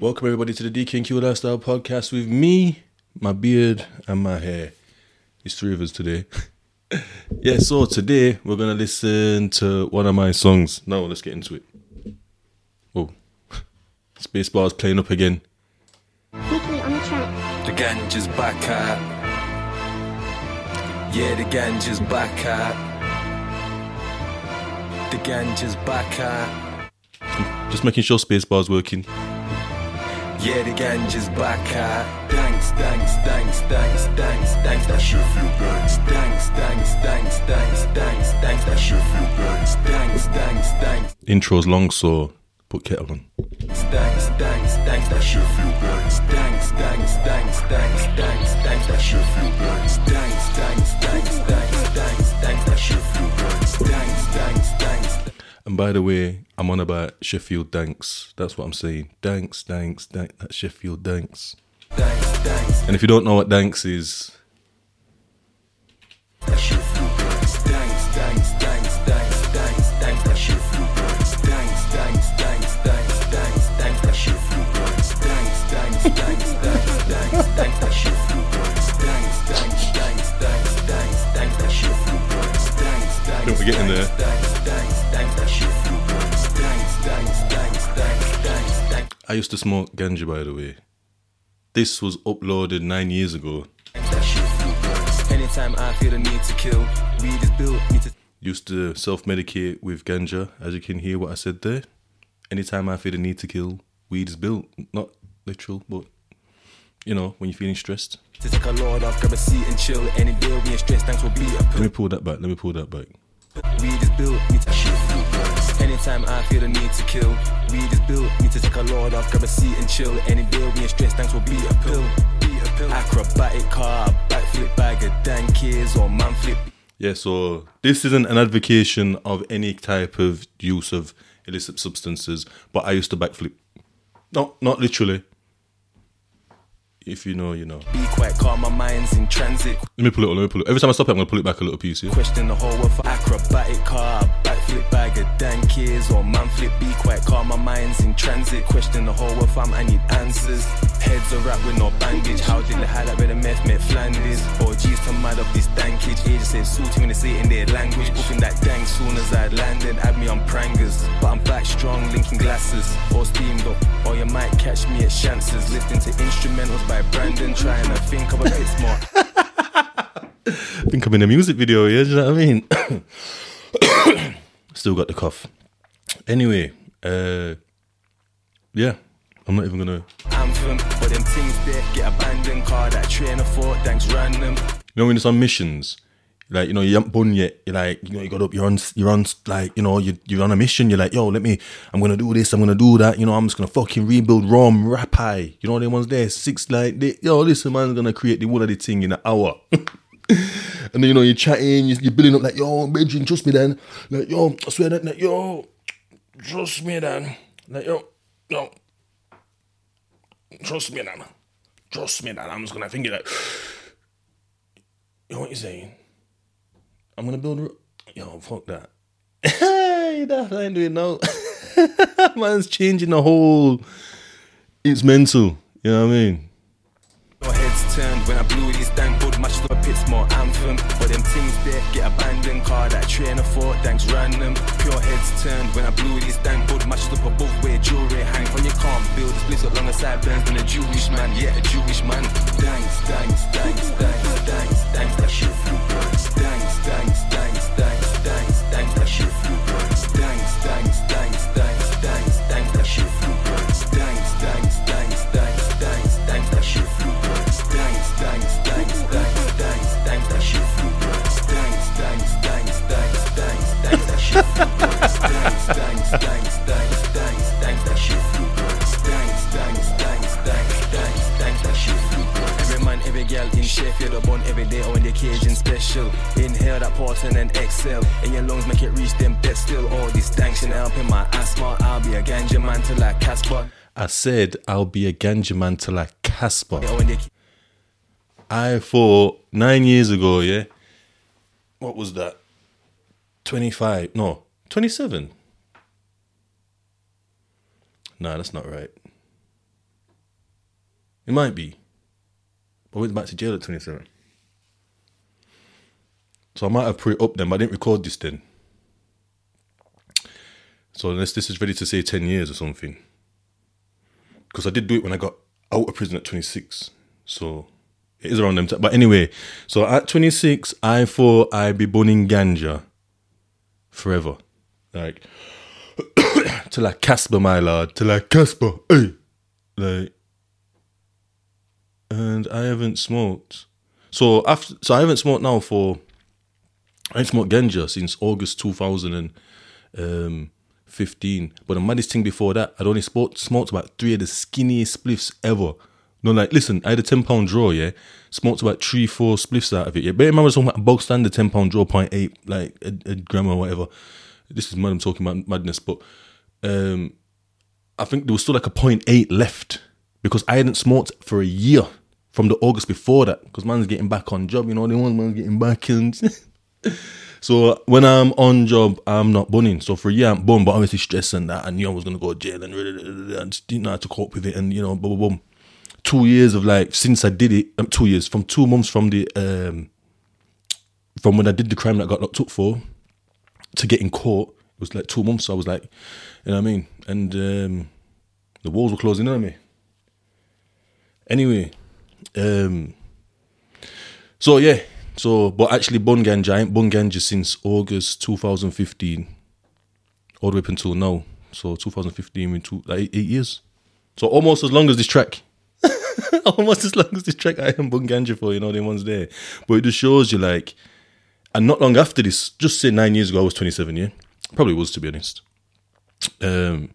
Welcome everybody to the DKQ Lifestyle Podcast with me, my beard, and my hair. It's three of us today. yeah, so today we're gonna listen to one of my songs. Now let's get into it. Oh, Spacebar's playing up again. Weekly on the track. The ganja's back out. Yeah, the ganja's back out. The ganja's back out. Just making sure Spacebar's working. Yeah, the ganja's back out. Thanks, thanks, thanks, thanks, thanks, thanks. That shit feel thanks. Thanks, thanks, thanks, thanks, thanks, thanks. That shit feel thanks. Thanks, thanks, thanks, Intro's long, so put kettle on. thanks, thanks, thanks. That shit feel thanks. Thanks, thanks, thanks, thanks, thanks, thanks. That shit feel thanks. Thanks, thanks, thanks, thanks, thanks, thanks. That shit feel thanks, thanks. And by the way, I'm on about Sheffield Danks. That's what I'm saying. Danks, Danks, Danks. That's Sheffield Danks. Thanks, thanks, And if you don't know what Danks is, Don't forget in there. I used to smoke ganja, by the way. This was uploaded nine years ago. That shit feel thanks. Anytime I feel the need to kill, weed is built me to Used to self medicate with ganja, as you can hear what I said there. Anytime I feel the need to kill, weed is built. Not literal, but you know, when you're feeling stressed. To take a load off, grab a seat and chill. Any bill being stressed, thanks will be a Let me pull that back. Let me pull that back. Weed is built, me to shit. Anytime I feel the need to kill, weed is built, me to take a load off, grab a seat and chill. Any bill being stressed, thanks will be a pill. Be a pill. Acrobatic car, backflip bag of dankies or man flip. Yeah, so this isn't an advocation of any type of use of illicit substances, but I used to backflip. No, not literally. If you know, you know. Be quite calm, my mind's in transit. Let me pull it. Let me pull it. Every time I stop it, I'm gonna pull it back a little piece. Yeah. Question the whole world for acrobatic car, backflip bag of dankies or man flip. Be quite calm, my mind's in transit. Question the whole world, fam, I need answers. Heads are wrapped with no bandage. How did hide that with a meth met Flanders? Or G's to mad up this dankage. Agents say salty when they say in their language. Booking that dank soon as I landed. Had me on prangers, but I'm back strong, linking glasses. Or steamed up, or you might catch me at chances. Listening to instrumentals by Brandon, trying to think of a bit smart. Think I'm in a music video, yeah, do you know what I mean? Still got the cough. Anyway, uh yeah, I'm not even gonna anthem. But them things there get abandoned. Car that train of thought, thanks random. you know when it's on missions, like you know you haven't born yet. You're like you know you got up. You're on. You're on. Like you know you you're on a mission. You're like yo, let me. I'm gonna do this. I'm gonna do that. You know I'm just gonna fucking rebuild Rome, Rapai. You know them ones there. Six like they, yo, listen man's gonna create the whole of the thing in an hour. and then you know you're chatting. You're, building up like yo, Benjamin, trust me then. Like yo, I swear that like, yo, trust me then. Like yo, yo, trust me then. Trust me then. I'm just gonna think it like. You know what you're saying? I'm gonna build. A, yo, fuck that. Hey, that I ain't doing no. Man's changing the whole. It's mental. You know what I mean? Your a small anthem. But them things there get abandoned. Car that train of thought, thanks random. Pure heads turned when I blew these damn good matched up above where jewelry hang. from. you can't build this place up longer sideburns than a Jewish man. Yeah, a Jewish man. Thanks, thanks, thanks, thanks, thanks, thanks. Said I'll be a ganja man till I Casper. I thought nine years ago, yeah. What was that? 25. No, 27. Nah, that's not right. It might be. But I went back to jail at 27. So I might have put it up then, but I didn't record this then. So unless this is ready to say 10 years or something. Because I did do it when I got out of prison at 26. So it is around them time. But anyway, so at 26, I thought I'd be burning ganja forever. Like, till like Casper, my lord. Till like Casper, hey. Like, and I haven't smoked. So after, so I haven't smoked now for, I haven't smoked ganja since August um, 2015. But the maddest thing before that, I'd only smoked, smoked about three of the skinniest spliffs ever. No, like, listen, I had a 10 pound draw, yeah. Smoked about three, four spliffs out of it, yeah. But remember, I was talking about bog standard 10 pound draw, 0.8, like a, a gram or whatever. This is mad, I'm talking about madness, but um, I think there was still like a 0.8 left because I hadn't smoked for a year from the August before that because man's getting back on job, you know, the one man's getting back in. so when I'm on job, I'm not bunning. So for a year, I'm bun, but obviously stressing that I knew I was going to go to jail and just didn't know how to cope with it and, you know, boom, boom, boom. Two years of like, since I did it, um, two years, from two months from the, um, from when I did the crime that I got locked up for to getting caught, it was like two months. So I was like, you know what I mean? And um, the walls were closing on me. Anyway, um, so yeah, so but actually bun ganja, I ain't bun since August 2015, all the way up until now. So 2015, we two like eight, eight years. So almost as long as this track. almost as long as this track I am bun ganja for, you know, the ones there. But it just shows you like, and not long after this, just say nine years ago, I was 27, yeah? Probably was to be honest. Um,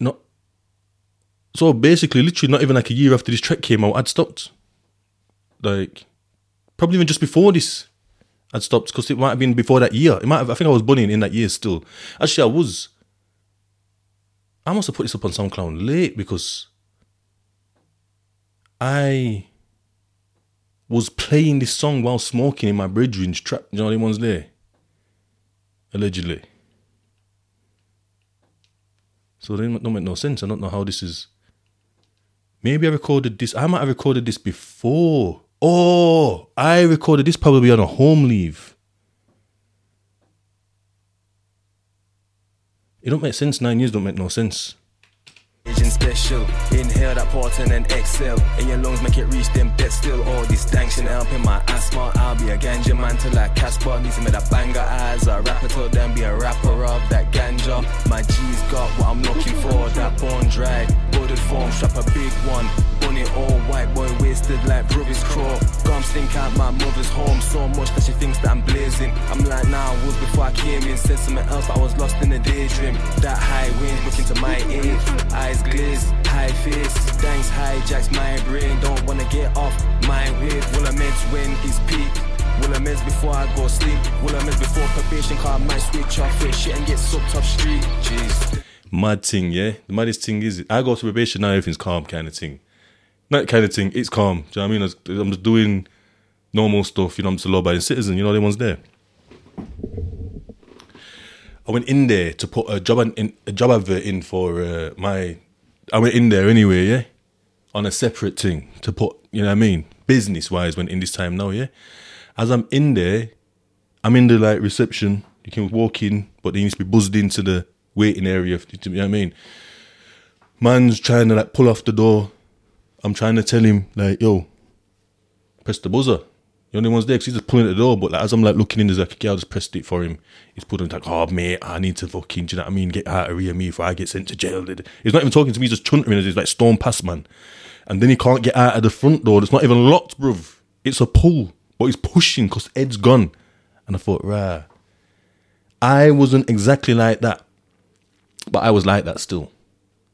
not so basically, literally, not even like a year after this track came out, I'd stopped. Like, probably even just before this, I'd stopped because it might have been before that year. It might have, I think I was bunning in that year still. Actually, I was. I must have put this up on SoundCloud late because I was playing this song while smoking in my bedroom's trap. You know the ones there? Allegedly. So they don't make no sense. I don't know how this is. Maybe I recorded this. I might have recorded this before. Oh, I recorded this probably on a home leave. It don't make sense. Nine years don't make no sense. Special. Inhale that and exhale. In your lungs, make it reach them still. All this stanction helping my asthma. I'll be a ganja man till. Needs to make that banger as a rapper be a rapper of that ganja. My G's got what I'm looking for. That bone dry, form, strap a big one. Bunny all white boy wasted like brother's craw. Gum stink out my mother's home so much that she thinks that I'm blazing. I'm like, nah, I was before I came in. Said something else, I was lost in a daydream. That high wind looking to my aid. Eyes glaze, high face. Thanks hijacks my brain. Don't wanna get off my wave. Will I miss when it's peak? Will I miss before I go sleep? Will I miss before probation? Cause I might switch off it shit and get sucked off street. Jeez. Mad thing, yeah. The maddest thing is, I go to probation now. Everything's calm, kind of thing. Not kind of thing. It's calm. Do you know what I mean? I'm just doing normal stuff. You know, I'm just a law-abiding citizen. You know, the ones there. I went in there to put a job in, a job advert in for uh, my. I went in there anyway, yeah, on a separate thing to put. You know what I mean? Business wise, went in this time now, yeah. As I'm in there, I'm in the like reception. You can walk in, but you need to be buzzed into the waiting area. You know what I mean? Man's trying to like pull off the door. I'm trying to tell him like, yo, press the buzzer. The only one's there because he's just pulling at the door. But like, as I'm like looking in, there's like a girl just pressed it for him. He's putting like, oh mate, I need to fucking, do you know what I mean? Get out of here, me, before I get sent to jail. He's not even talking to me. He's just chuntering as he's like storm past man. And then he can't get out of the front door. It's not even locked, bruv. It's a pull, but he's pushing because Ed's gone. And I thought, right. I wasn't exactly like that, but I was like that still.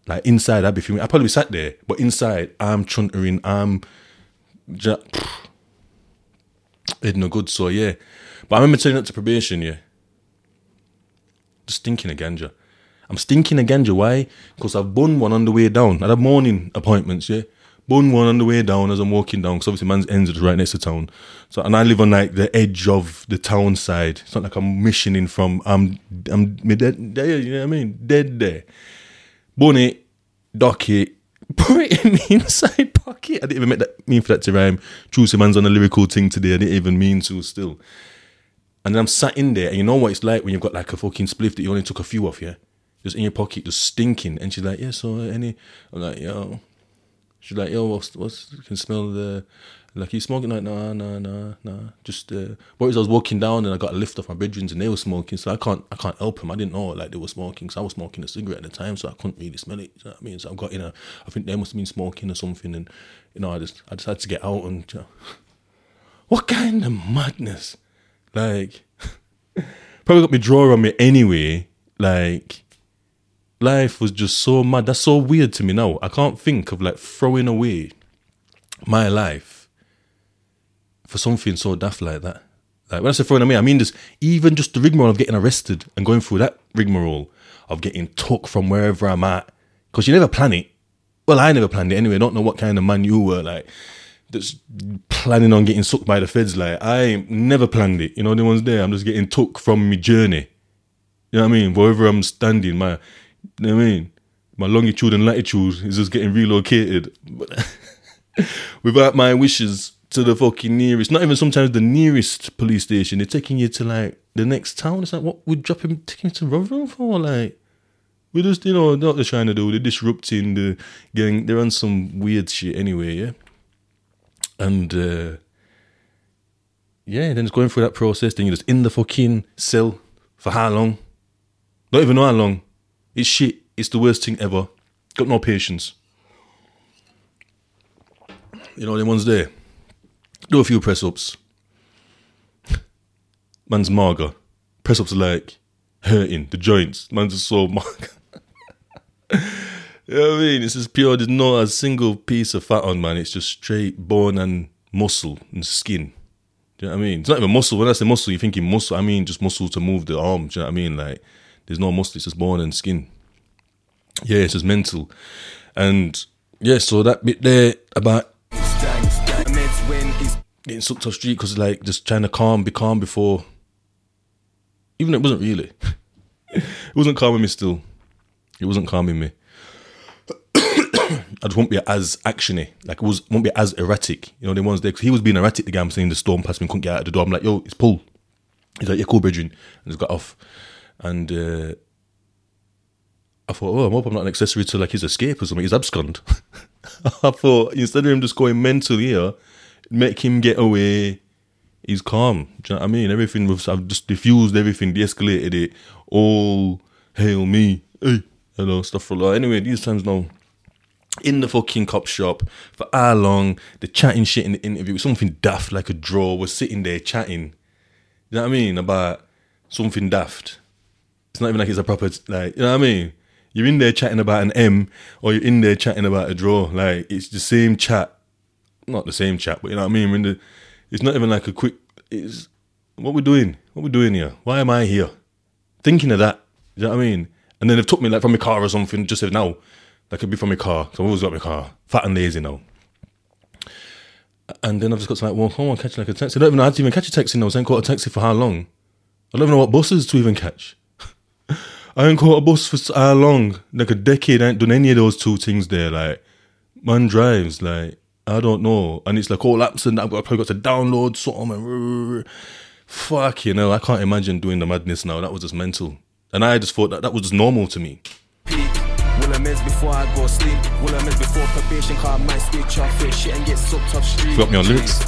Like inside, I'd be feeling. I probably sat there, but inside, I'm chuntering. I'm just it no good. So yeah, but I remember turning up to probation. Yeah, just stinking of ganja. I'm stinking of ganja. Why? Because I've bun one on the way down. I have morning appointments. Yeah, bun one on the way down as I'm walking down. Because obviously, man's ends is right next to town. So and I live on like the edge of the town side. It's not like I'm missioning from. I'm I'm dead there. You know what I mean? Dead there. Bun it, dock put it in the inside pocket. I didn't even make that mean for that to rhyme. True, man's on a lyrical thing today. I didn't even mean to still. And then I'm sat in there, and you know what it's like when you've got like a fucking spliff that you only took a few off, yeah? Just in your pocket, just stinking. And she's like, yeah, so uh, any? I'm like, yo. She's like, yo, what's, what's, can smell the, like, you smoking? Like, nah, nah, nah, nah. Just, uh, what was I was walking down and I got a lift off my bedrooms and they were smoking. So I can't, I can't help them. I didn't know, like, they were smoking. So I was smoking a cigarette at the time, so I couldn't really smell it. You know what I mean? So I got in a, I think they must have been smoking or something. And, you know, I just, I just had to get out and, you know, what kind of madness? Like, probably got me drawer on me anyway. Like, life was just so mad. That's so weird to me now. I can't think of like throwing away my life for something so daft like that. Like when I say throwing away, I mean just even just the rigmarole of getting arrested and going through that rigmarole of getting took from wherever I'm at. Because you never plan it. Well, I never planned it anyway. I don't know what kind of man you were like that's planning on getting sucked by the feds. Like I never planned it. You know, the ones there, I'm just getting took from my journey. You know what I mean? Wherever I'm standing, my you know what I mean? My longitude and latitude is just getting relocated. Without my wishes to the fucking nearest, not even sometimes the nearest police station. They're taking you to like the next town. It's like, what we're dropping, taking you to Rotherham for? Like, we're just, you know, not they're trying to do. They're disrupting the gang. They're on some weird shit anyway, yeah? And, uh, yeah, then it's going through that process. Then you're just in the fucking cell for how long? Don't even know how long. It's shit. It's the worst thing ever. Got no patience. You know, the ones there. Do a few press ups. Man's mager. Press ups like hurting. The joints. Man's just so mager. you know what I mean? It's just pure. There's not a single piece of fat on, man. It's just straight bone and muscle and skin. Do you know what I mean? It's not even muscle. When I say muscle, you're thinking muscle. I mean just muscle to move the arm. Do you know what I mean? Like, there's no muscle. It's just bone and skin. Yeah, it's just mental. And yeah, so that bit there about getting sucked off street because like just trying to calm, be calm before. Even it wasn't really. it wasn't calming me. Still, it wasn't calming me. I just won't be as actiony. Like it was won't be as erratic. You know, the ones there because he was being erratic. The guy I'm saying the storm past me, couldn't get out of the door. I'm like, yo, it's Paul. He's like, yeah, cool, bridging, and he's got off. And uh, I thought, oh, I hope I'm not an accessory to like his escape or something. He's abscond. I thought instead of him just going mental here, make him get away. He's calm. Do you know what I mean? Everything was I've just diffused everything, de-escalated it. All hail me, hey, hello, stuff for lot. Anyway, these times now. In the fucking cop shop for how long? The chatting shit in the interview, something daft like a draw. was sitting there chatting. You know what I mean? About something daft. It's not even like it's a proper like you know what I mean. You're in there chatting about an M, or you're in there chatting about a draw. Like it's the same chat, not the same chat, but you know what I mean. When the, it's not even like a quick. It's what we're doing. What we're doing here. Why am I here? Thinking of that. You know what I mean? And then they've took me like from my car or something. Just said now, that could be from my car. So I've always got my car, fat and lazy now. And then I've just got to like, well, come on, catch like a taxi. I don't even know how to even catch a taxi now. I ain't caught a taxi for how long? I don't even know what buses to even catch. I ain't caught a bus for how long? Like a decade. I ain't done any of those two things there. Like, man drives. Like, I don't know. And it's like all apps and I've got, probably got to download something. And fuck, you know, I can't imagine doing the madness now. That was just mental. And I just thought that that was just normal to me. peak. Will I meds before I go sleep? Will I meds before probation? Car might switch off it shit and get sucked off street. Got me on lyrics.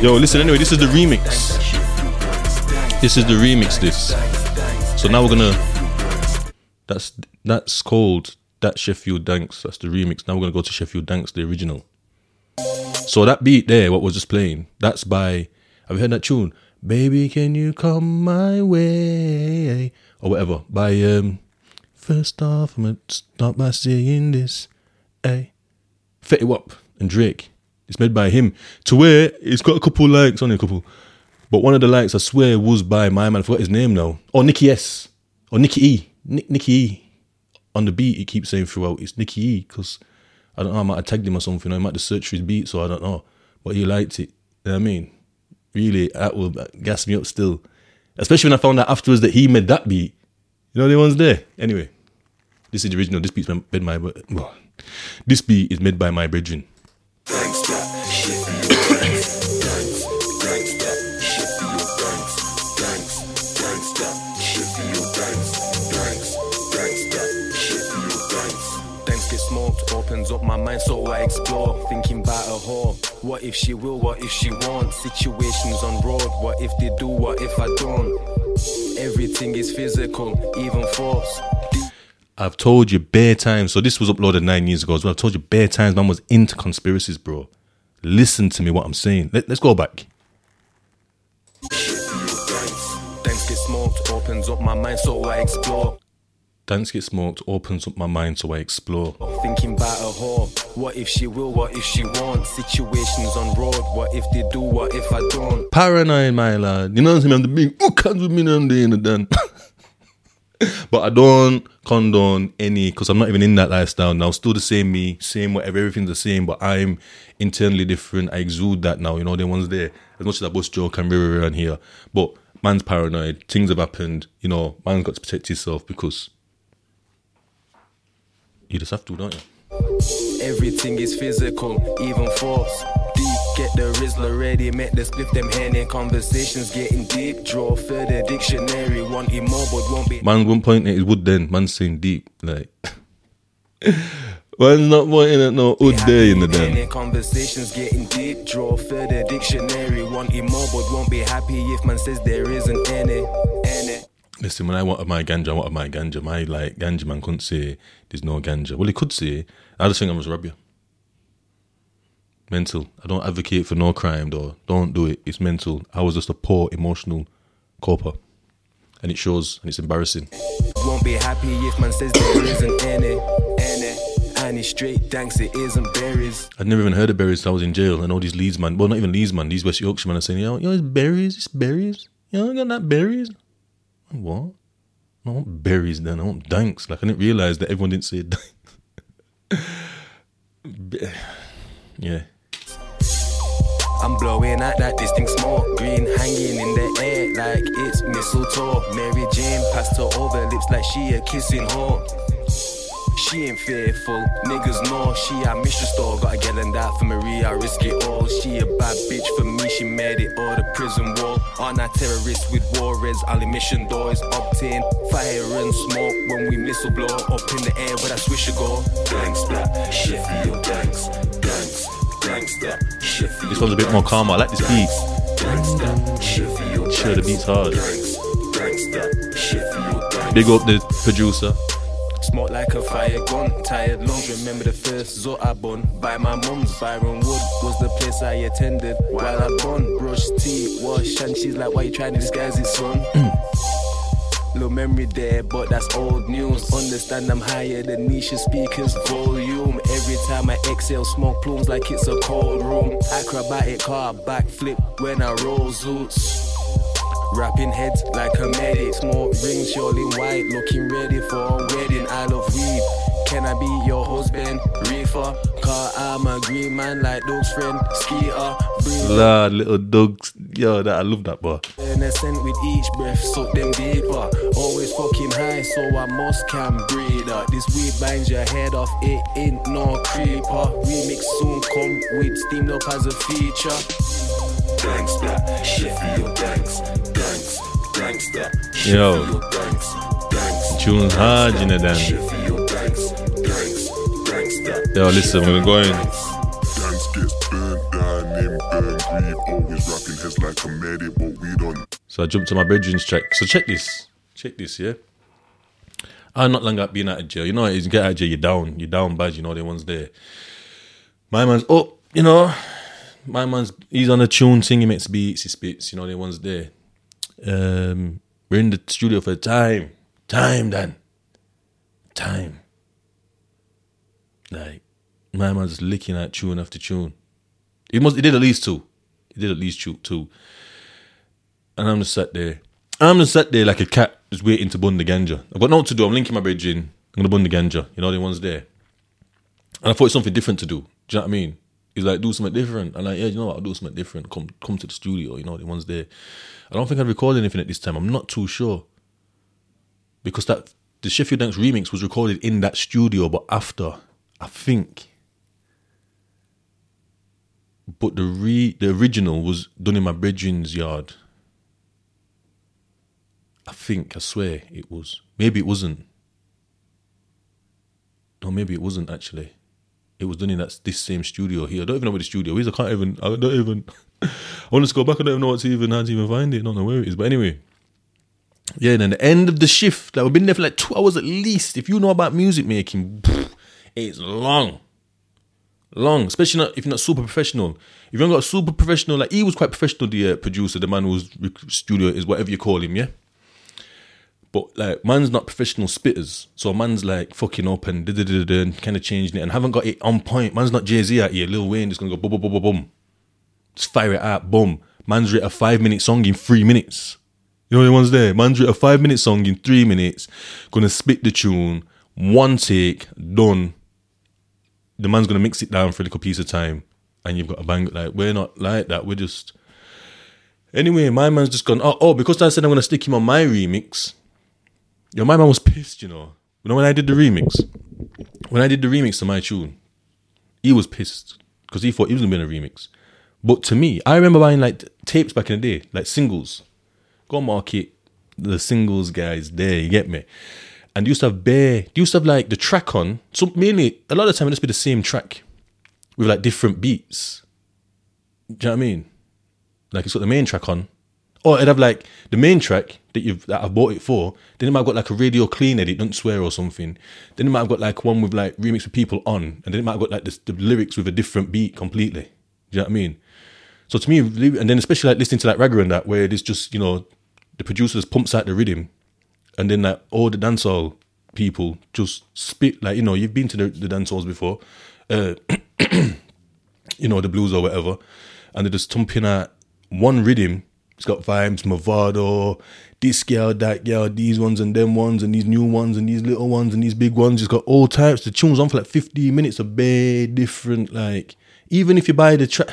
Yo, listen, anyway, this is the remix. This is the remix, this. So now we're gonna. That's that's called that Sheffield Danks. That's the remix. Now we're gonna go to Sheffield Danks, the original. So that beat there, what was just playing, that's by. Have you heard that tune? Baby, can you come my way or whatever by um. First off, I'm gonna start by saying this, hey, Fetty Wap and Drake. It's made by him. To where it's got a couple likes, only a couple. But one of the likes, I swear, was by my man. I forgot his name now. Or Nicky S. Or Nicky E. Nick, Nicky E. on the beat, it keeps saying throughout it's Nicky E because I don't know, I might have tagged him or something. I might have searched for his beat, so I don't know. But he liked it. You know I mean? Really, that will gas me up still. Especially when I found out afterwards that he made that beat. You know the ones there. Anyway, this is the original. This beat's made by. Well, this beat is made by my brethren. Gangsta, shit for your gangs. Gangs, gangsta, shit for your gangs. Gangs, gangsta, shit for your gangs. Gangs, gangsta, shit for your gangs. Thanks get smoked, opens up my mind so I explore. Thinking about a whore. What if she will, what if she won't? Situations on road, what if they do, what if I don't? Everything is physical, even force. I've told you bare times. So this was uploaded nine years ago as well. I've told you bare times. Man was into conspiracies, bro. Listen to me, what I'm saying. Let, let's go back. Thanks get smoked, opens up my mind so I explore. Dance get smoked opens up my mind so I explore. Thinking about a whore. What if she will, what if she won't? Situations on road. What if they do, what if I don't? Paranoid, my lad. You know what I'm saying? I'm the big who comes with me and then and then. but I don't condone any because I'm not even in that lifestyle now. Still the same me, same whatever, everything's the same, but I'm internally different. I exude that now, you know, the ones there. As much as I bust joke and rah, around here. But man's paranoid, things have happened, you know, man's got to protect himself because you just have to, don't you? Everything is physical, even force. Get the Rizla ready, make the split them henny. Conversations getting deep, draw further dictionary. Wanting more, but won't be. Man won't point at his wood then, man's saying deep, like Man's not pointing at no wood there in the den. Conversations getting deep, draw further dictionary. Wanting more, but won't be happy if man says there isn't any. Any. Listen, when I wanted my ganja, I wanted my ganja. My like ganja man couldn't say there's no ganja. Well, he could say. I just think I was rob you. Mental. I don't advocate for no crime though. Don't do it. It's mental. I was just a poor emotional copper, and it shows, and it's embarrassing. Won't be happy if man says there isn't any. Any. And straight thanks, it isn't berries. I'd never even heard of berries till I was in jail, and all these Leeds man, well, not even Leeds man, these West Yorkshire man are saying, yo, yo, it's berries, it's berries. You know, got that berries. What? I want berries then. I want danks. Like I didn't realize that everyone didn't say danks. Yeah. I'm blowing out that distinct smoke, green hanging in the air like it's mistletoe. Mary Jane passed her over lips like she a kissing whore. She ain't fearful, niggas know she a mistress store. Got a girl and that for Marie, I risk it all. She a bad bitch for me, she made it all the prison wall. On a terrorist with warres, only mission doors obtain fire and smoke when we missile blow up in the air where that swisher go. Gangsta, shit for your gangs, gangs, This one's a bit more calm. I like this beat. Gangsta, shit for your Sure, the beat's hard. gangs, gangsta, shit for your gangs. Big up the producer. Smoke like a fire gun, tired lungs. Remember the first Zot I bun by my mum's. Byron Wood was the place I attended while I bun. Brush teeth, wash, and she's like, Why you trying to disguise it, son? Mm. Little memory there, but that's old news. Understand I'm higher than Nisha speakers volume. Every time I exhale, smoke plumes like it's a cold room. Acrobatic car backflip when I roll zoots. Rapping heads like a medic. Smoke rings, all in white, looking ready for a wedding. I love weed. Can I be your husband? Reefer, car I'm a green man like Doug's friend. Skeeter, bring Lad, little dogs. Yo, that I love that a scent with each breath, suck them deeper. Always fucking high, so I must can breathe. This weed binds your head off, it ain't no creeper. Remix soon come with steamed up as a feature. Gangsta, shit for your gangs, gangs, gangsta, shit Yo. for your gangs, Tunes hard, you know, then. Medic, but we don't So I jumped to my bedroom's track. So check this. Check this, yeah? I'm not long up being out of jail. You know, you get out of jail, you're down. You're down bad, you know, the ones there. My man's up, you know. My man's, he's on a tune, singing, makes beats, he spits, you know, the ones there. Um, we're in the studio for time. Time, Dan. Time. Like, my man's licking at tune after tune. He must, he did at least two. He did at least two. two. And I'm just sat there. I'm just sat there like a cat, just waiting to bun the ganja. I've got nothing to do. I'm linking my bridge in. I'm gonna burn the ganja. You know the ones there. And I thought it's something different to do. Do you know what I mean? He's like, do something different. And like, yeah, you know what? I'll do something different. Come come to the studio, you know, the ones there. I don't think I'd record anything at this time. I'm not too sure. Because that the Sheffield Danks remix was recorded in that studio, but after, I think. But the re the original was done in my brethren's yard. I think, I swear it was. Maybe it wasn't. No, maybe it wasn't actually. It was done in that this same studio here. I don't even know where the studio is. I can't even. I don't even. I want to go back. I don't even know what to even how to even find it. I don't know where it is. But anyway, yeah. And then the end of the shift. Like we've been there for like two hours at least. If you know about music making, it's long, long. Especially not, if you're not super professional. If you haven't got a super professional, like he was quite professional. The uh, producer, the man whose studio is whatever you call him. Yeah. But like, man's not professional spitters, so man's like fucking up and and kind of changing it and haven't got it on point. Man's not Jay Z out here. Lil Wayne just gonna go boom, boom, boom, boom, boom. Just fire it out, boom. Man's written a five minute song in three minutes. You know the ones there. Man's written a five minute song in three minutes. Gonna spit the tune, one take, done. The man's gonna mix it down for a little piece of time, and you've got a bang. Like we're not like that. We're just. Anyway, my man's just gone. Oh, oh, because I said I'm gonna stick him on my remix. Yo, my man was pissed, you know. You know when I did the remix? When I did the remix to my tune, he was pissed because he thought he was gonna be in a remix. But to me, I remember buying like tapes back in the day, like singles. Go market the singles guys there, you get me? And they used to have bare, they used to have like the track on. So mainly, a lot of the time, it to be the same track with like different beats. Do you know what I mean? Like it's got the main track on, or it'd have like the main track that you've that I bought it for. Then it might have got like a radio clean edit, don't swear or something. Then it might have got like one with like remix with people on, and then it might have got like the, the lyrics with a different beat completely. Do you know what I mean? So to me, and then especially like listening to like Ragga and that, where it's just you know the producers pumps out the rhythm, and then like all the dancehall people just spit like you know you've been to the, the dancehalls before, uh, you know the blues or whatever, and they're just thumping out one rhythm. It's got vibes, Mavado, this girl, that girl, these ones and them ones, and these new ones and these little ones and these big ones. It's got all types. The tunes on for like 15 minutes, a bare different. Like even if you buy the track.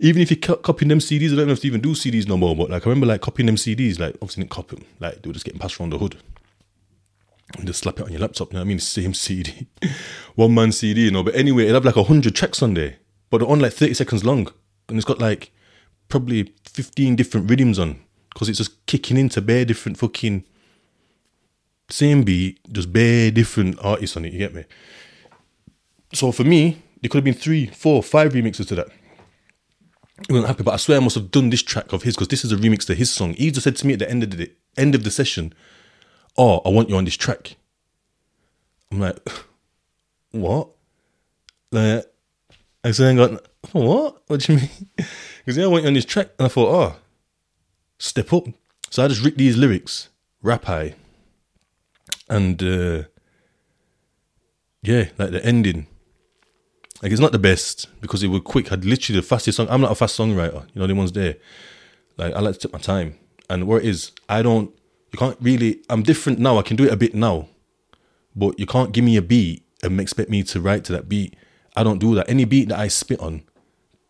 Even if you co- copying them CDs, I don't know if they even do CDs no more. But like I remember like copying them CDs, like obviously didn't copy them, like they were just getting passed around the hood. And just slap it on your laptop, you know what I mean? Same CD. One man CD, you know. But anyway, it have like a hundred tracks on there. But they're on like 30 seconds long. And it's got like probably 15 different rhythms on. Because it's just kicking into bare different fucking same beat, just bare different artists on it, you get me? So for me, there could have been three, four, five remixes to that. I wasn't happy, but I swear I must have done this track of his because this is a remix to his song. He just said to me at the end of the end of the session, "Oh, I want you on this track." I'm like, "What?" Like, I said, "I got what? What do you mean?" Because yeah, I want you on this track, and I thought, "Oh, step up." So I just ripped these lyrics, rap high, and uh, yeah, like the ending. Like it's not the best because it was quick. I'd literally the fastest song. I'm not a fast songwriter. You know the ones there. Like I like to take my time. And where it is, I don't. You can't really. I'm different now. I can do it a bit now, but you can't give me a beat and expect me to write to that beat. I don't do that. Any beat that I spit on,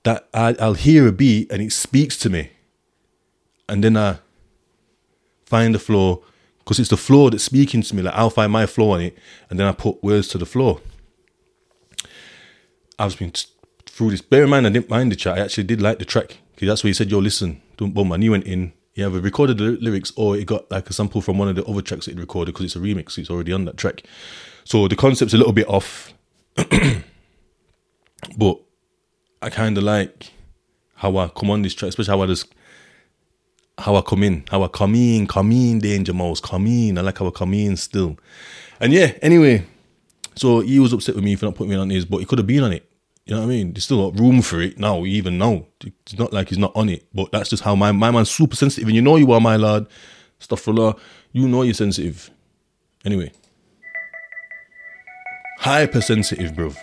that I, I'll hear a beat and it speaks to me, and then I find the flow because it's the flow that's speaking to me. Like I'll find my flow on it, and then I put words to the flow. I've been through this. Bear in mind, I didn't mind the track. I actually did like the track because that's where he said, "Yo, listen, don't boom." And he went in. He either recorded the lyrics or it got like a sample from one of the other tracks that he recorded because it's a remix. It's already on that track. So the concept's a little bit off, but I kind of like how I come on this track, especially how I just how I come in, how I come in, come in, Danger Mouse, come in. I like how I come in still. And yeah, anyway, so he was upset with me for not putting me on his, but he could have been on it. You know what I mean? There's still room for it now, even now. It's not like he's not on it, but that's just how my, my man's super sensitive. And you know you are, my lad. Stuff for law. You know you're sensitive. Anyway. Hyper sensitive, bruv.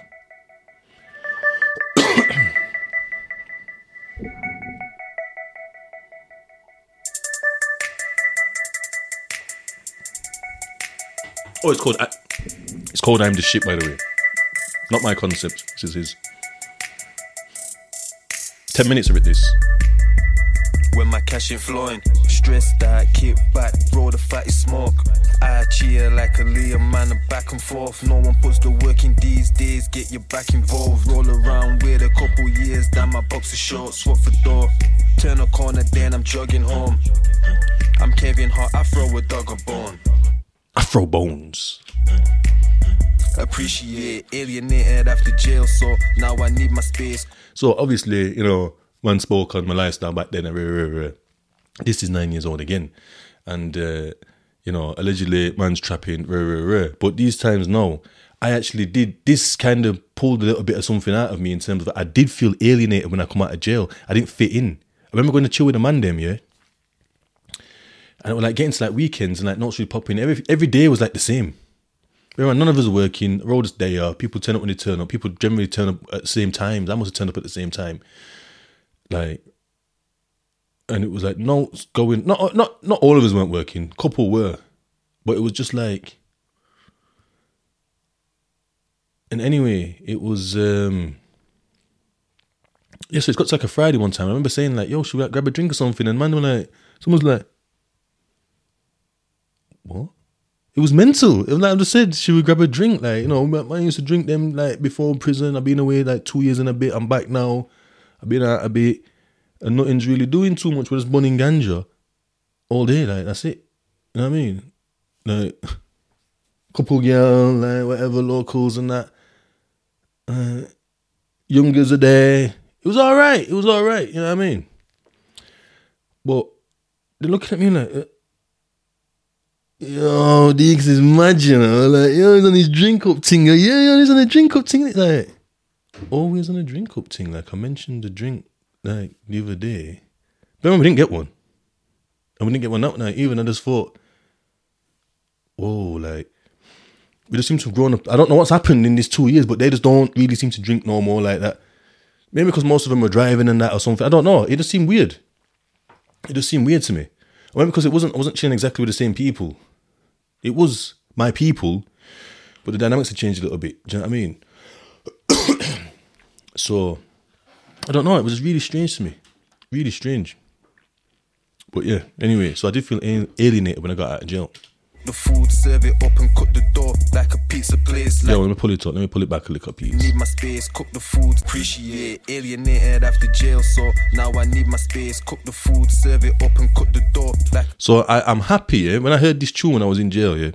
Oh, it's called. It's called I'm the shit, by the way. Not my concept. This is his. Ten minutes of it. This. When my cash ain't flowing, stressed out, kick back, roll the fatty smoke. I cheer like a Leah man, back and forth. No one puts the work in these days, get your back involved. Roll around with a couple years, down my box of shorts, swap for door. Turn a corner, then I'm jogging home. I'm Kevin Hart, I throw a dog a bone. Afro Bones. Appreciate, alienated after jail, so now I need my space. So obviously, you know, man spoke on my lifestyle back then. rah, rah, rah. This is nine years old again, and uh, you know, allegedly man's trapping. But these times now, I actually did. This kind of pulled a little bit of something out of me in terms of I did feel alienated when I come out of jail. I didn't fit in. I remember going to chill with a man them, yeah. And was like getting to like weekends and like not really popping. Every every day was like the same. Remember, none of us are working. Is day up. People turn up when they turn up. People generally turn up at the same times. I must have turned up at the same time. Like, and it was like no going. Not not not all of us weren't working. Couple were, but it was just like. And anyway, it was. um Yeah, so it's got to like a Friday one time. I remember saying like, "Yo, should we like, grab a drink or something?" And man, were like, someone's like, "What?" It was mental. It was like I just said, she would grab a drink. Like, you know, I used to drink them like before prison. I've been away like two years and a bit. I'm back now. I've been out a bit. And nothing's really doing too much. We're just burning ganja all day. Like, that's it. You know what I mean? Like, couple girl, like, whatever, locals and that. Uh, youngers are there. It was all right. It was all right. You know what I mean? But they're looking at me like, uh, Yo, Deeks is mad, you know. Like, yo, he's on his drink up thing. Yeah, yeah, he's on a drink up thing. Like, always on a drink up thing. Like, I mentioned the drink, like, the other day. But remember, we didn't get one. And we didn't get one that night even. I just thought, whoa, like, we just seem to have grown up. I don't know what's happened in these two years, but they just don't really seem to drink no more like that. Maybe because most of them were driving and that or something. I don't know. It just seemed weird. It just seemed weird to me. Well, because it wasn't I wasn't chilling exactly with the same people. It was my people, but the dynamics had changed a little bit. Do you know what I mean? so I don't know. It was really strange to me, really strange. But yeah. Anyway, so I did feel alienated when I got out of jail. The food, serve it up and cut the door like a pizza place. Like Yo, let me pull it up. Let me pull it back a little, please. Need my space, cook the food, appreciate. Alienated after jail, so now I need my space. Cook the food, serve it up and cut the door like So I, I'm happy, yeah. When I heard this tune when I was in jail, yeah.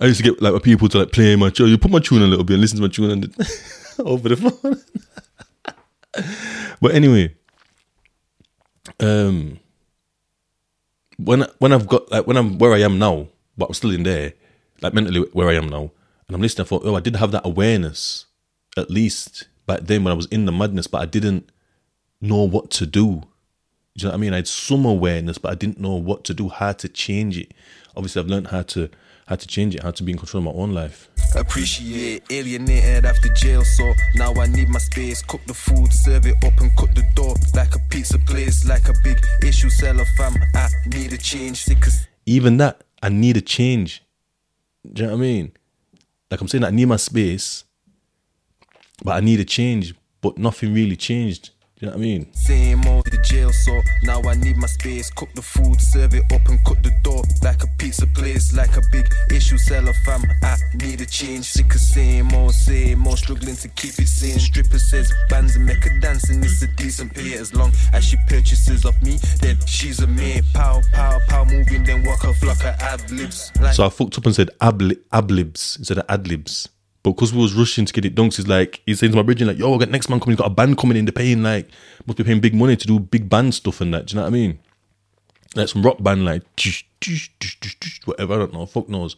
I used to get like people to like play my tune. You put my tune a little bit and listen to my tune and over the phone. but anyway, um, when when I've got like when I'm where I am now, but I'm still in there, like mentally where I am now, and I'm listening. I thought, oh, I did have that awareness at least back then when I was in the madness, but I didn't know what to do. Do you know what I mean? I had some awareness, but I didn't know what to do, how to change it. Obviously, I've learned how to how to change it, how to be in control of my own life. Appreciate. Alienated after jail, so now I need my space. Cook the food, serve it up and cut the door like a pizza place, like a big issue seller fam. I need a change, as Even that, I need a change. Do you know what I mean? Like I'm saying, I need my space, but I need a change. But nothing really changed. Do you know what I mean? Same old the jail, so now I need my space. Cook the food, serve it up and cut the door like a pizza place, like a big issue seller fam. I need a change, sick of same old, same old, struggling to keep it sane. Stripper says bands and make her dance, and it's a decent pay as long as she purchases off me. Then she's a maid, pow, pow, pow, moving, then walk off like her ad libs. Like So I fucked up and said abli- ablibs instead of adlibs. But because we was rushing to get it done, 'cause he's like, he's saying to my bridging, like, yo, I got next man coming, he's got a band coming in, they're paying like, must be paying big money to do big band stuff and that. Do you know what I mean? Like some rock band, like, whatever, I don't know, fuck knows.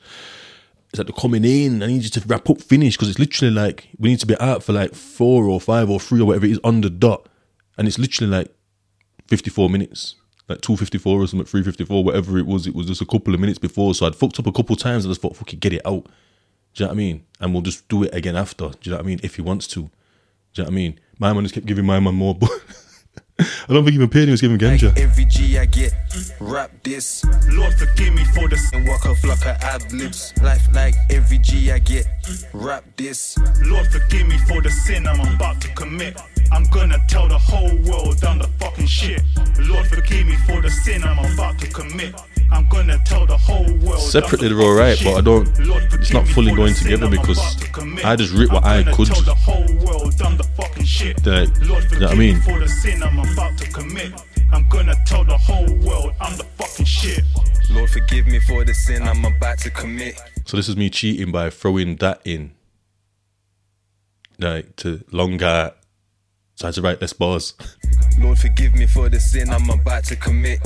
It's like they're coming in, I need you to wrap up, finish, because it's literally like, we need to be out for like four or five or three or whatever it is on the dot. And it's literally like 54 minutes, like 254 or something, 354, whatever it was. It was just a couple of minutes before. So I'd fucked up a couple times I just thought, fuck it, get it out. Do you know what I mean? And we'll just do it again after. Do you know what I mean? If he wants to. Do you know what I mean? My man just kept giving my man more, but I don't think even paid him. He was giving ganja. Every G I get, rap this. Lord forgive me for the sin. And walk a flock of ad libs. Life like every G I get, rap this. Lord forgive me for the sin I'm about to commit. I'm gonna tell the whole world I'm the fucking shit. Lord forgive me for the sin I'm about to commit. I'm gonna tell the whole world. Separately the they're alright, but I don't- it's not fully going together because about to commit. I just writ what I'm I gonna could. Tell the whole world I'm the fucking shit. Like, Lord you know what I mean? for the sin I'm about to commit. I'm gonna tell the whole world I'm the fucking shit. Lord, forgive me for the sin I'm about to commit. So this is me cheating by throwing that in. Like to longer so I had to write this bars. Lord, forgive me for the sin I'm about to commit.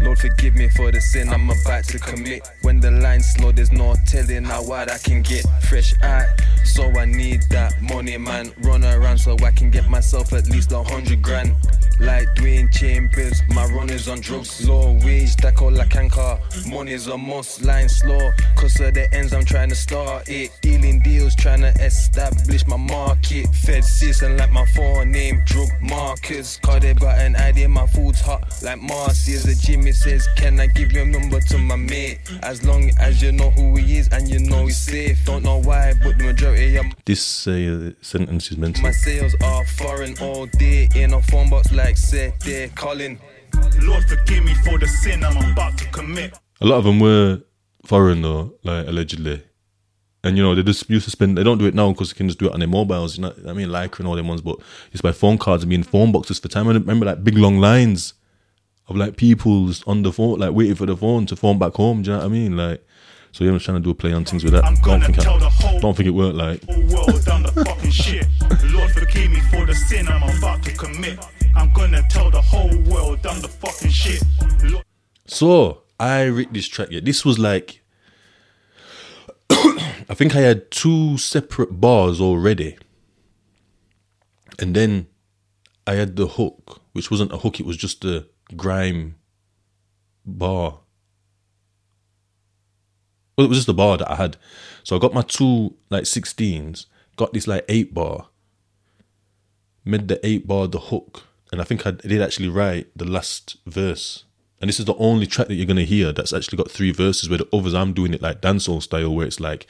Lord, forgive me for the sin I'm about to commit. When the line's slow, there's no telling how wide I can get. Fresh eye, so I need that money, man. Run around so I can get myself at least a hundred grand. Like Dwain Chambers, my runners on drugs. Low wage, that call like anchor. Money's a must, line slow. Cause of the ends, I'm trying to start it. Dealing deals, trying to establish my market. Fed season like my forename, drug markers. Cause they got an idea, my food's hot. Like Marcy is a Jimmy says, Can I give your number to my mate? As long as you know who he is and you know he's safe. Don't know why, but the majority of This uh, sentence is mental. my sales are foreign all day. In a phone box like said they're calling. Lord forgive me for the sin I'm about to commit. A lot of them were foreign though, like allegedly. And you know, they just used to spend. They don't do it now because they can just do it on their mobiles. You know, I mean, like and all them ones. But it's by phone cards and being phone boxes for time. I remember like big long lines of like people just on the phone, like waiting for the phone to phone back home. Do you know what I mean? Like, so yeah, I'm trying to do a play on things with that. I'm Don't think tell the I, whole- don't think it worked. Like, world I'm the fucking shit. Lord forgive me for the sin I'm about to commit. I'm gonna tell the whole world I'm the fucking shit. Lord, So I read this track. Yeah, this was like I think I had two separate bars already, and then I had the hook, which wasn't a hook; it was just a grime bar. Well, it was just a bar that I had. So I got my two like sixteens, got this like eight bar, made the eight bar the hook, and I think I did actually write the last verse. And this is the only track that you're gonna hear that's actually got three verses. Where the others I'm doing it like dancehall style, where it's like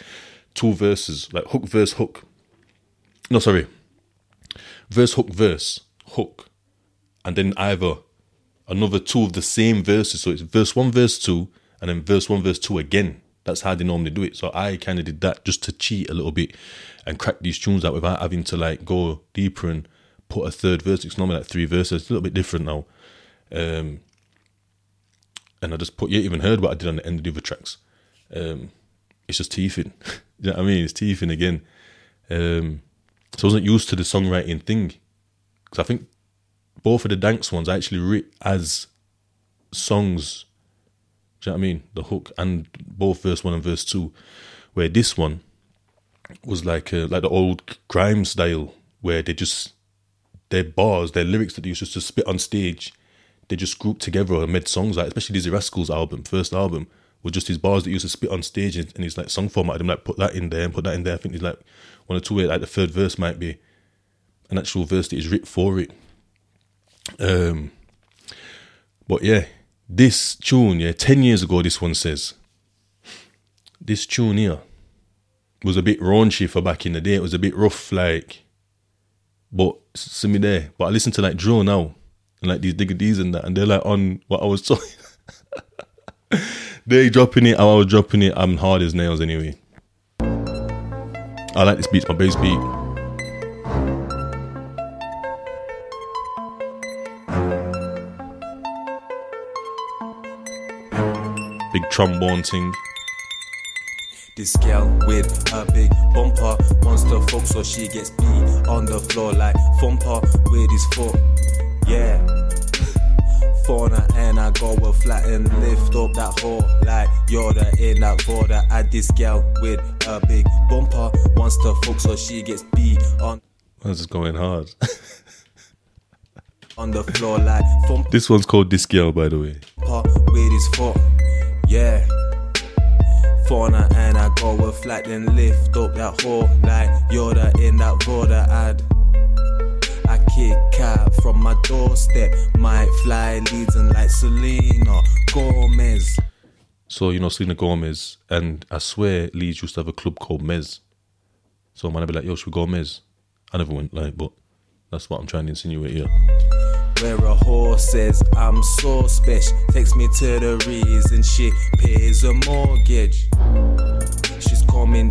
two verses, like hook, verse, hook. No, sorry, verse, hook, verse, hook, and then either another two of the same verses. So it's verse one, verse two, and then verse one, verse two again. That's how they normally do it. So I kind of did that just to cheat a little bit and crack these tunes out without having to like go deeper and put a third verse. It's normally like three verses. It's a little bit different now. Um, and I just put, you even heard what I did on the end of the other tracks. Um, it's just teething. you know what I mean? It's teething again. Um, so I wasn't used to the songwriting thing. Because I think both of the dance ones I actually writ as songs. Do you know what I mean? The hook and both verse one and verse two. Where this one was like a, like the old grime style, where they just their bars, their lyrics that they used to spit on stage, they just grouped together and made songs like, especially Dizzee Rascal's album, first album, were just his bars that he used to spit on stage and, and he's like song format them like put that in there and put that in there. I think he's like one or two like the third verse might be an actual verse that is written for it. Um, but yeah, this tune, yeah, ten years ago, this one says, this tune here was a bit raunchy for back in the day. It was a bit rough, like, but see me there. But I listen to like Drill now and like these Digga D's and that, and they're like on what I was talking. they dropping it, I was dropping it. I'm hard as nails anyway. I like this beat, my bass beat. Big trombone thing. This girl with a big bumper wants to fuck so she gets beat on the floor like thumper with his foot. Yeah. Fauna and I go a flat and lift up that hole like Yoda in that border. At this girl with a big bumper wants to fuck so she gets beat on This is going hard. on the floor like thumper this one's called This Girl, by the way. with his foot. Yeah. Fauna and I go a flat and lift up that hole like Yoda in that border ad. Kick out from my doorstep. Might fly leads and like Selena Gomez. So you know Selena Gomez, and I swear Leeds used to have a club called Mez. So man, I'd be like, "Yo, should we go Mez?" I never went like, but that's what I'm trying to insinuate here. Where a horse says I'm so special. Takes me to the reason she pays a mortgage.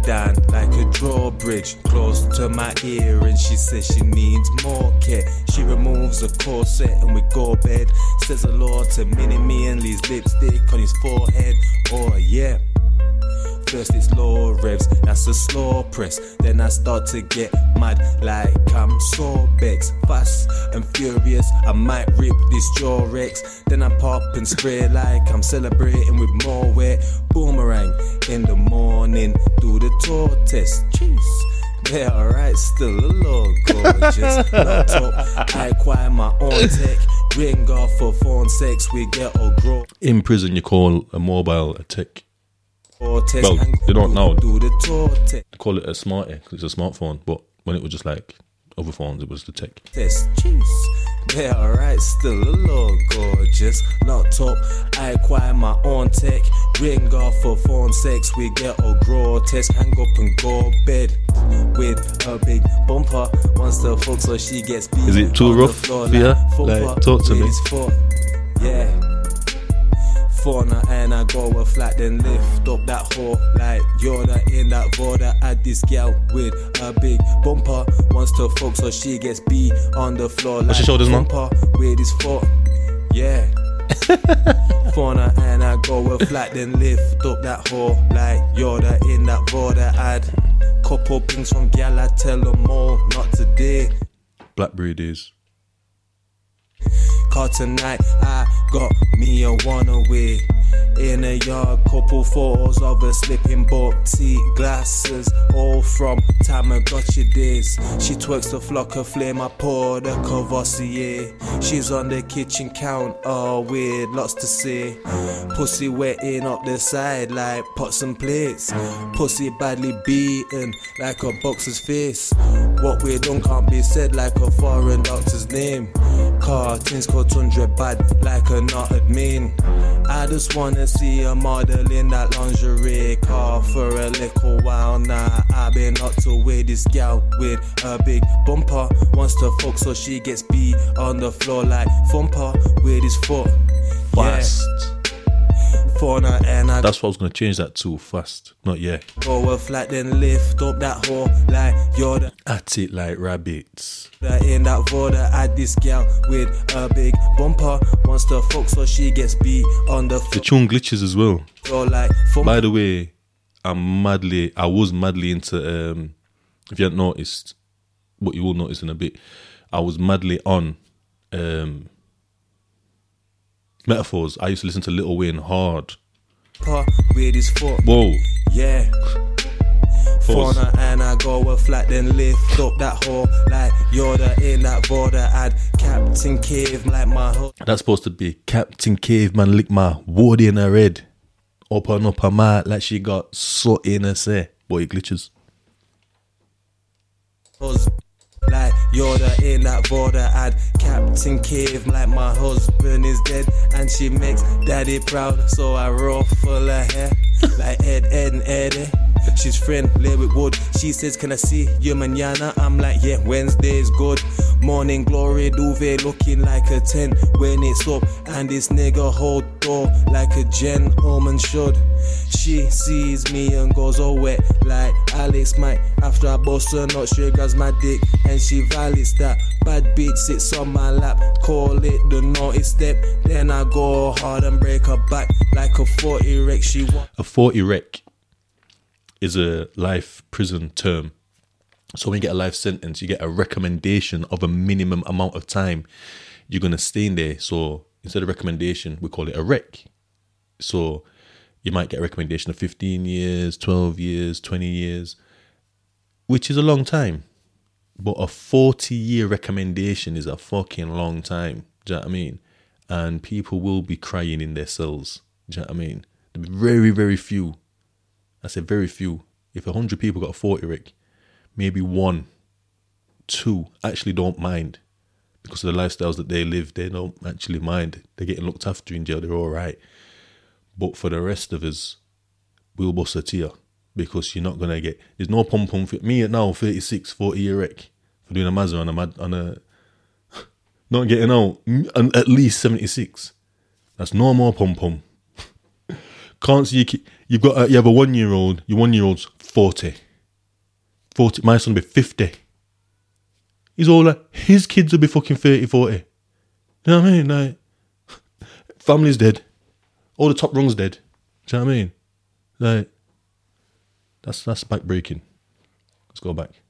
Down like a drawbridge, close to my ear, and she says she needs more care. She removes a corset and we go bed. Says hello to Mini Me and leaves lipstick on his forehead. Oh yeah. First it's low revs, that's a slow press. Then I start to get mad like I'm so vexed. Fast and furious, I might rip this Durex. Then I pop and spray like I'm celebrating with more wet. Boomerang in the morning, do the tour test. Jeez. They're alright, still a little gorgeous. Laptop, I acquire my own tech. Ring off for phone sex, we get or grow. In prison, you call a mobile a tech. Well, they don't know. Do the tour test. They call it a smartie 'cause it's a smartphone. But when it was just like other phones, it was the tech. test. Jeez. They're alright, still a little gorgeous. Laptop, I acquire my own tech. Ring off for phone sex, we get a grow test. Hang up and go bed with a big bumper. Once the fuck, so she gets beat. Is it too rough floor for ya? thumper Like, talk to me. foot. Yeah. Fauna and I go a flat, then lift up that hole like Yoda in that Voda. Add this gal with a big bumper. Wants to fuck, so she gets beat on the floor like your shoulders, man? bumper with his foot. Yeah. Fauna and I go a flat, then lift up that hole like Yoda in that Voda. Add couple pings from gal, I tell them all, not today. Blackberry days. Cause tonight I got me a one away. In a yard, couple photos of her slipping tea glasses, all from Tamagotchi days. She twerks the flock of flame, I pour the Cavassier. She's on the kitchen counter weird, lots to say. Pussy wetting up the side like pots and plates. Pussy badly beaten like a boxer's face. What we done can't be said like a foreign doctor's name. Cartons called Tundra bad like a not admin. I just wanna see a model in that lingerie car for a little while now. I've been up to with this gal with a big bumper. Wants to fuck so she gets beat on the floor like Thumper with his foot. Fast. Yeah, fauna and I That's what I was gonna change that to. Fast, not yeah. go a flat then lift up that hole like you're the At it like rabbits. That in that Voda, add this gal with a big bumper. Wants to fuck, so she gets beat on the The tune glitches as well. like. By the way, I'm madly. I was madly into. Um, if you hadn't noticed, what you will notice in a bit, I was madly on um, metaphors. I used to listen to Little Wayne hard. with his foot. Whoa, Yeah. Pause. Fauna and I go a flat, then lift up that hole like Yoda in that. Add Captain Cave like my hood. that's supposed to be Captain Caveman lick my wood in her head, open up her mouth like she got soot in her say. Boy, it glitches. hus- Like Yoda in that Voda ad Captain Cave like my husband is dead And she makes daddy proud. So I roll full of hair Like Ed, Ed and Eddie She's friendly with Wood. She says can I see you manana? I'm like yeah Wednesday's good. Morning glory duvet looking like a 10 When it's up And this nigga hold door Like a gentleman should. She sees me and goes all wet Like Alex Mack. After I bust her nut she grabs my dick And she validates that. Bad bitch sits on my lap Call it the naughty step. Then I go hard and break her back Like a 40 wreck. She want A 40 rec is a life prison term. So when you get a life sentence, you get a recommendation of a minimum amount of time you're gonna stay in there. So instead of recommendation, we call it a rec. So you might get a recommendation of 15 years, 12 years, 20 years, which is a long time. But a 40 year recommendation is a fucking long time. Do you know what I mean? And people will be crying in their cells. Do you know what I mean? Very, very few. I said very few. If 100 people got a 40 Rick, maybe one, two actually don't mind. because of the lifestyles that they live, they don't actually mind. They're getting looked after in jail. They're all right. But for the rest of us, we'll bust a tear because you're not gonna get. There's no pom pom for me at now, 36, 40 year wreck for doing a Mazda on a mad on a. Not getting out at least 76. That's no more pom pom. Can't see you. You've got a, you have a one year old. Your one year old's 40. 40. My son will be 50. He's like, his kids will be fucking 30, 40. You know what I mean? Like, family's dead. All the top rungs dead. Do you know what I mean? Like, that's that's back breaking. Let's go back.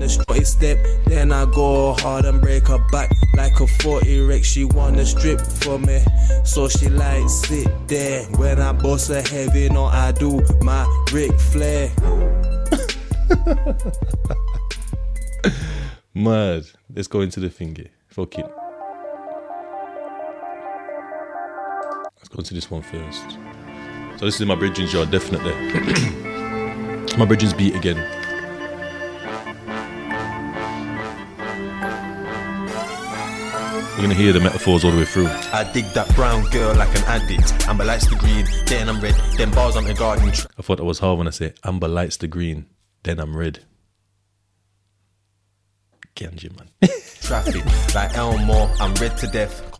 The shorty step, then I go hard and break her back like a 40 wreck. She wanna strip for me, so she like sit there. When I bust her heavy, no, I do my Ric Flair. Mad. Let's go into the thingy. Fuck it. Let's go into this one first. So this is my bridging's yard, definitely. my bridging's beat again. You're gonna hear the metaphors all the way through. I dig that brown girl like an addict. Amber lights the green, then I'm red. Then bars on the garden. Tra- I thought that was hard when I say amber lights the green, then I'm red. Ganji, man. traffic like Elmore. I'm red to death.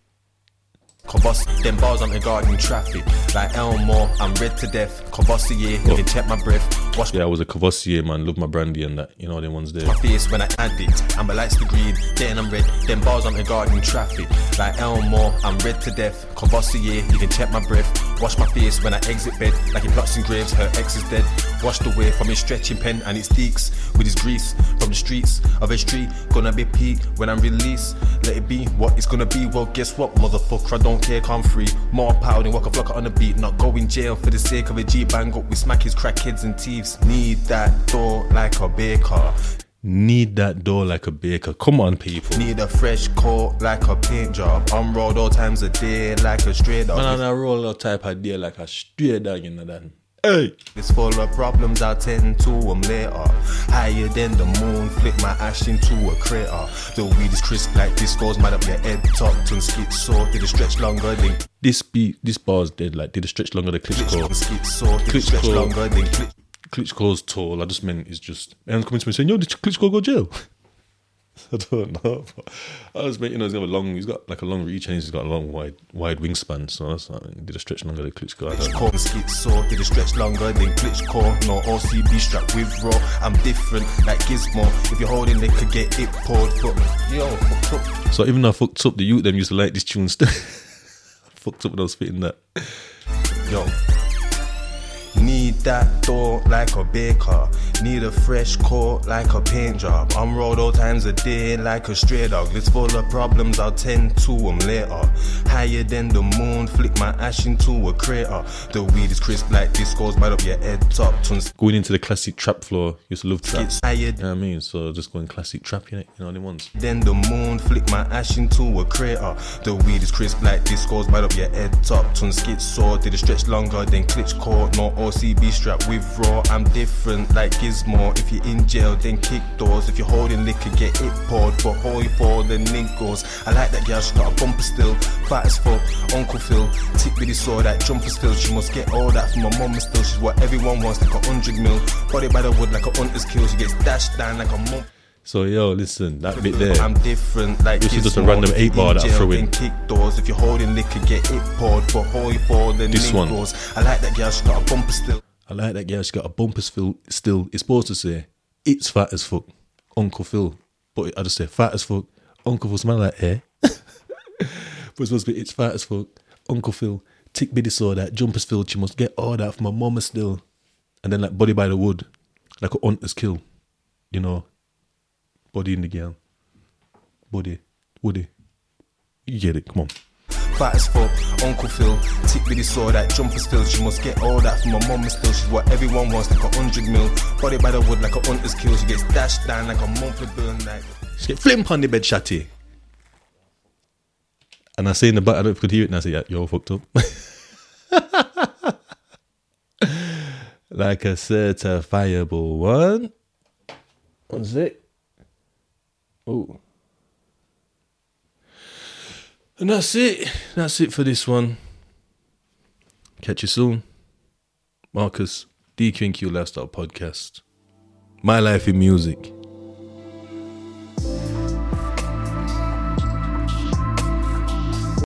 Cobos, them bars on the garden traffic like Elmore. I'm red to death. Courvoisier, you can check my breath. Wash yeah, I was a Cavossier man. Love my brandy and that. You know, them ones there. my face when I add it. Amber lights the green, then I'm red. Then bars on the garden traffic like Elmore. I'm red to death. Courvoisier, you can check my breath. Wash my face when I exit bed like he plots and graves. Her ex is dead. Washed away from his stretching pen and his deeks with his grease from the streets of his street. Gonna be peak when I'm released. Let it be what it's gonna be. Well, guess what, motherfucker? I don't care. Come free. More power than walk a flocker on the beat. Not go in jail for the sake of a G bang up. We smack his crackheads and thieves. Need that door like a baker. Need that door like a baker. Come on, people. Need a fresh coat like a paint job. I'm rolled all times a day like a straight dog. Man, I roll out type idea like a straight dog in the dan. Hey! It's full of problems, I'll tend to them later. Higher than the moon, flick my ash into a crater. The weed is crisp like this goes mad up your head, tucked and schizo. Did it stretch longer than This beat, this bar's dead. Like, did it stretch longer than Klitschko? and schizo. Did it stretch longer than. Klitschko's tall. I just meant it's just. Everyone's coming to me saying, yo, did Klitschko go jail? I don't know. But I just meant, you know, he's got a long, he's got like a long reach and he's got a long, wide wide wingspan. So that's like, did it stretch longer than Klitschko? I. Klitschko and schizo. Did it stretch longer than Klitschko? No OCB strapped with raw. I'm different like Gizmo. If you're holding, they could get it poured. But yo, fucked up. So even though I fucked up, the youth them used to like this tune still. fucked up when I was fitting that. Yo. Need that door like a baker. Need a fresh coat like a paint job. I'm rolled all times a day like a stray dog. List full of problems, I'll tend to them later. Higher than the moon, flick my ash into a crater. The weed is crisp like this goes right up your head top. Tons Going into the classic trap floor, used to love trap. gets higher You know what I mean? So just going classic trap, you know, you know the ones. Then the moon flick my ash into a crater. The weed is crisp like this goes right up your head top. Ton schizo, did it stretch longer than Klitschko? No OCB strap with raw. I'm different like Gizmo. If you're in jail, then kick doors. If you're holding liquor, get it poured. For holy for the niggles. I like that girl, she got a bumper still. Fat as fuck, Uncle Phil. Tip with saw that jumper still. She must get all that from her mum still. She's what everyone wants, like a hundred mil. Body by the wood like a hunter's kill. She gets dashed down like a mum. So yo, listen, that bit there. I'm different, like This is just a random eight bar that I throw in. Kick doors. If you're holding liquor, get it poured for holy for the This one. niggles. I like that girl, she got a bumper still. I like that girl. She got a bumper still. Still, it's supposed to say, "It's fat as fuck, Uncle Phil," but I just say, "Fat as fuck, Uncle Phil." Smell like hair. but it's supposed to be, "It's fat as fuck, Uncle Phil." Tick biddy saw that jumpers filled. She must get all that from my mama still, and then like body by the wood, like a hunter's kill, you know. Body in the girl, body, woody. You get it? Come on. Fat as fuck, Uncle Phil. Tick with saw that jumpers filled. She must get all that from her mum still. She's what everyone wants, like a hundred mil. Body by the wood like a hunter's kill. She gets dashed down like a monthly bill. Like She get flimp on the bed, chatty. And I say in the back, I don't know if you could hear it, and I say, yeah, you're all fucked up. like a certifiable one. One sec. Oh. And that's it. That's it for this one. Catch you soon. Marcus, DQ and Q Lifestyle Podcast. My Life in Music.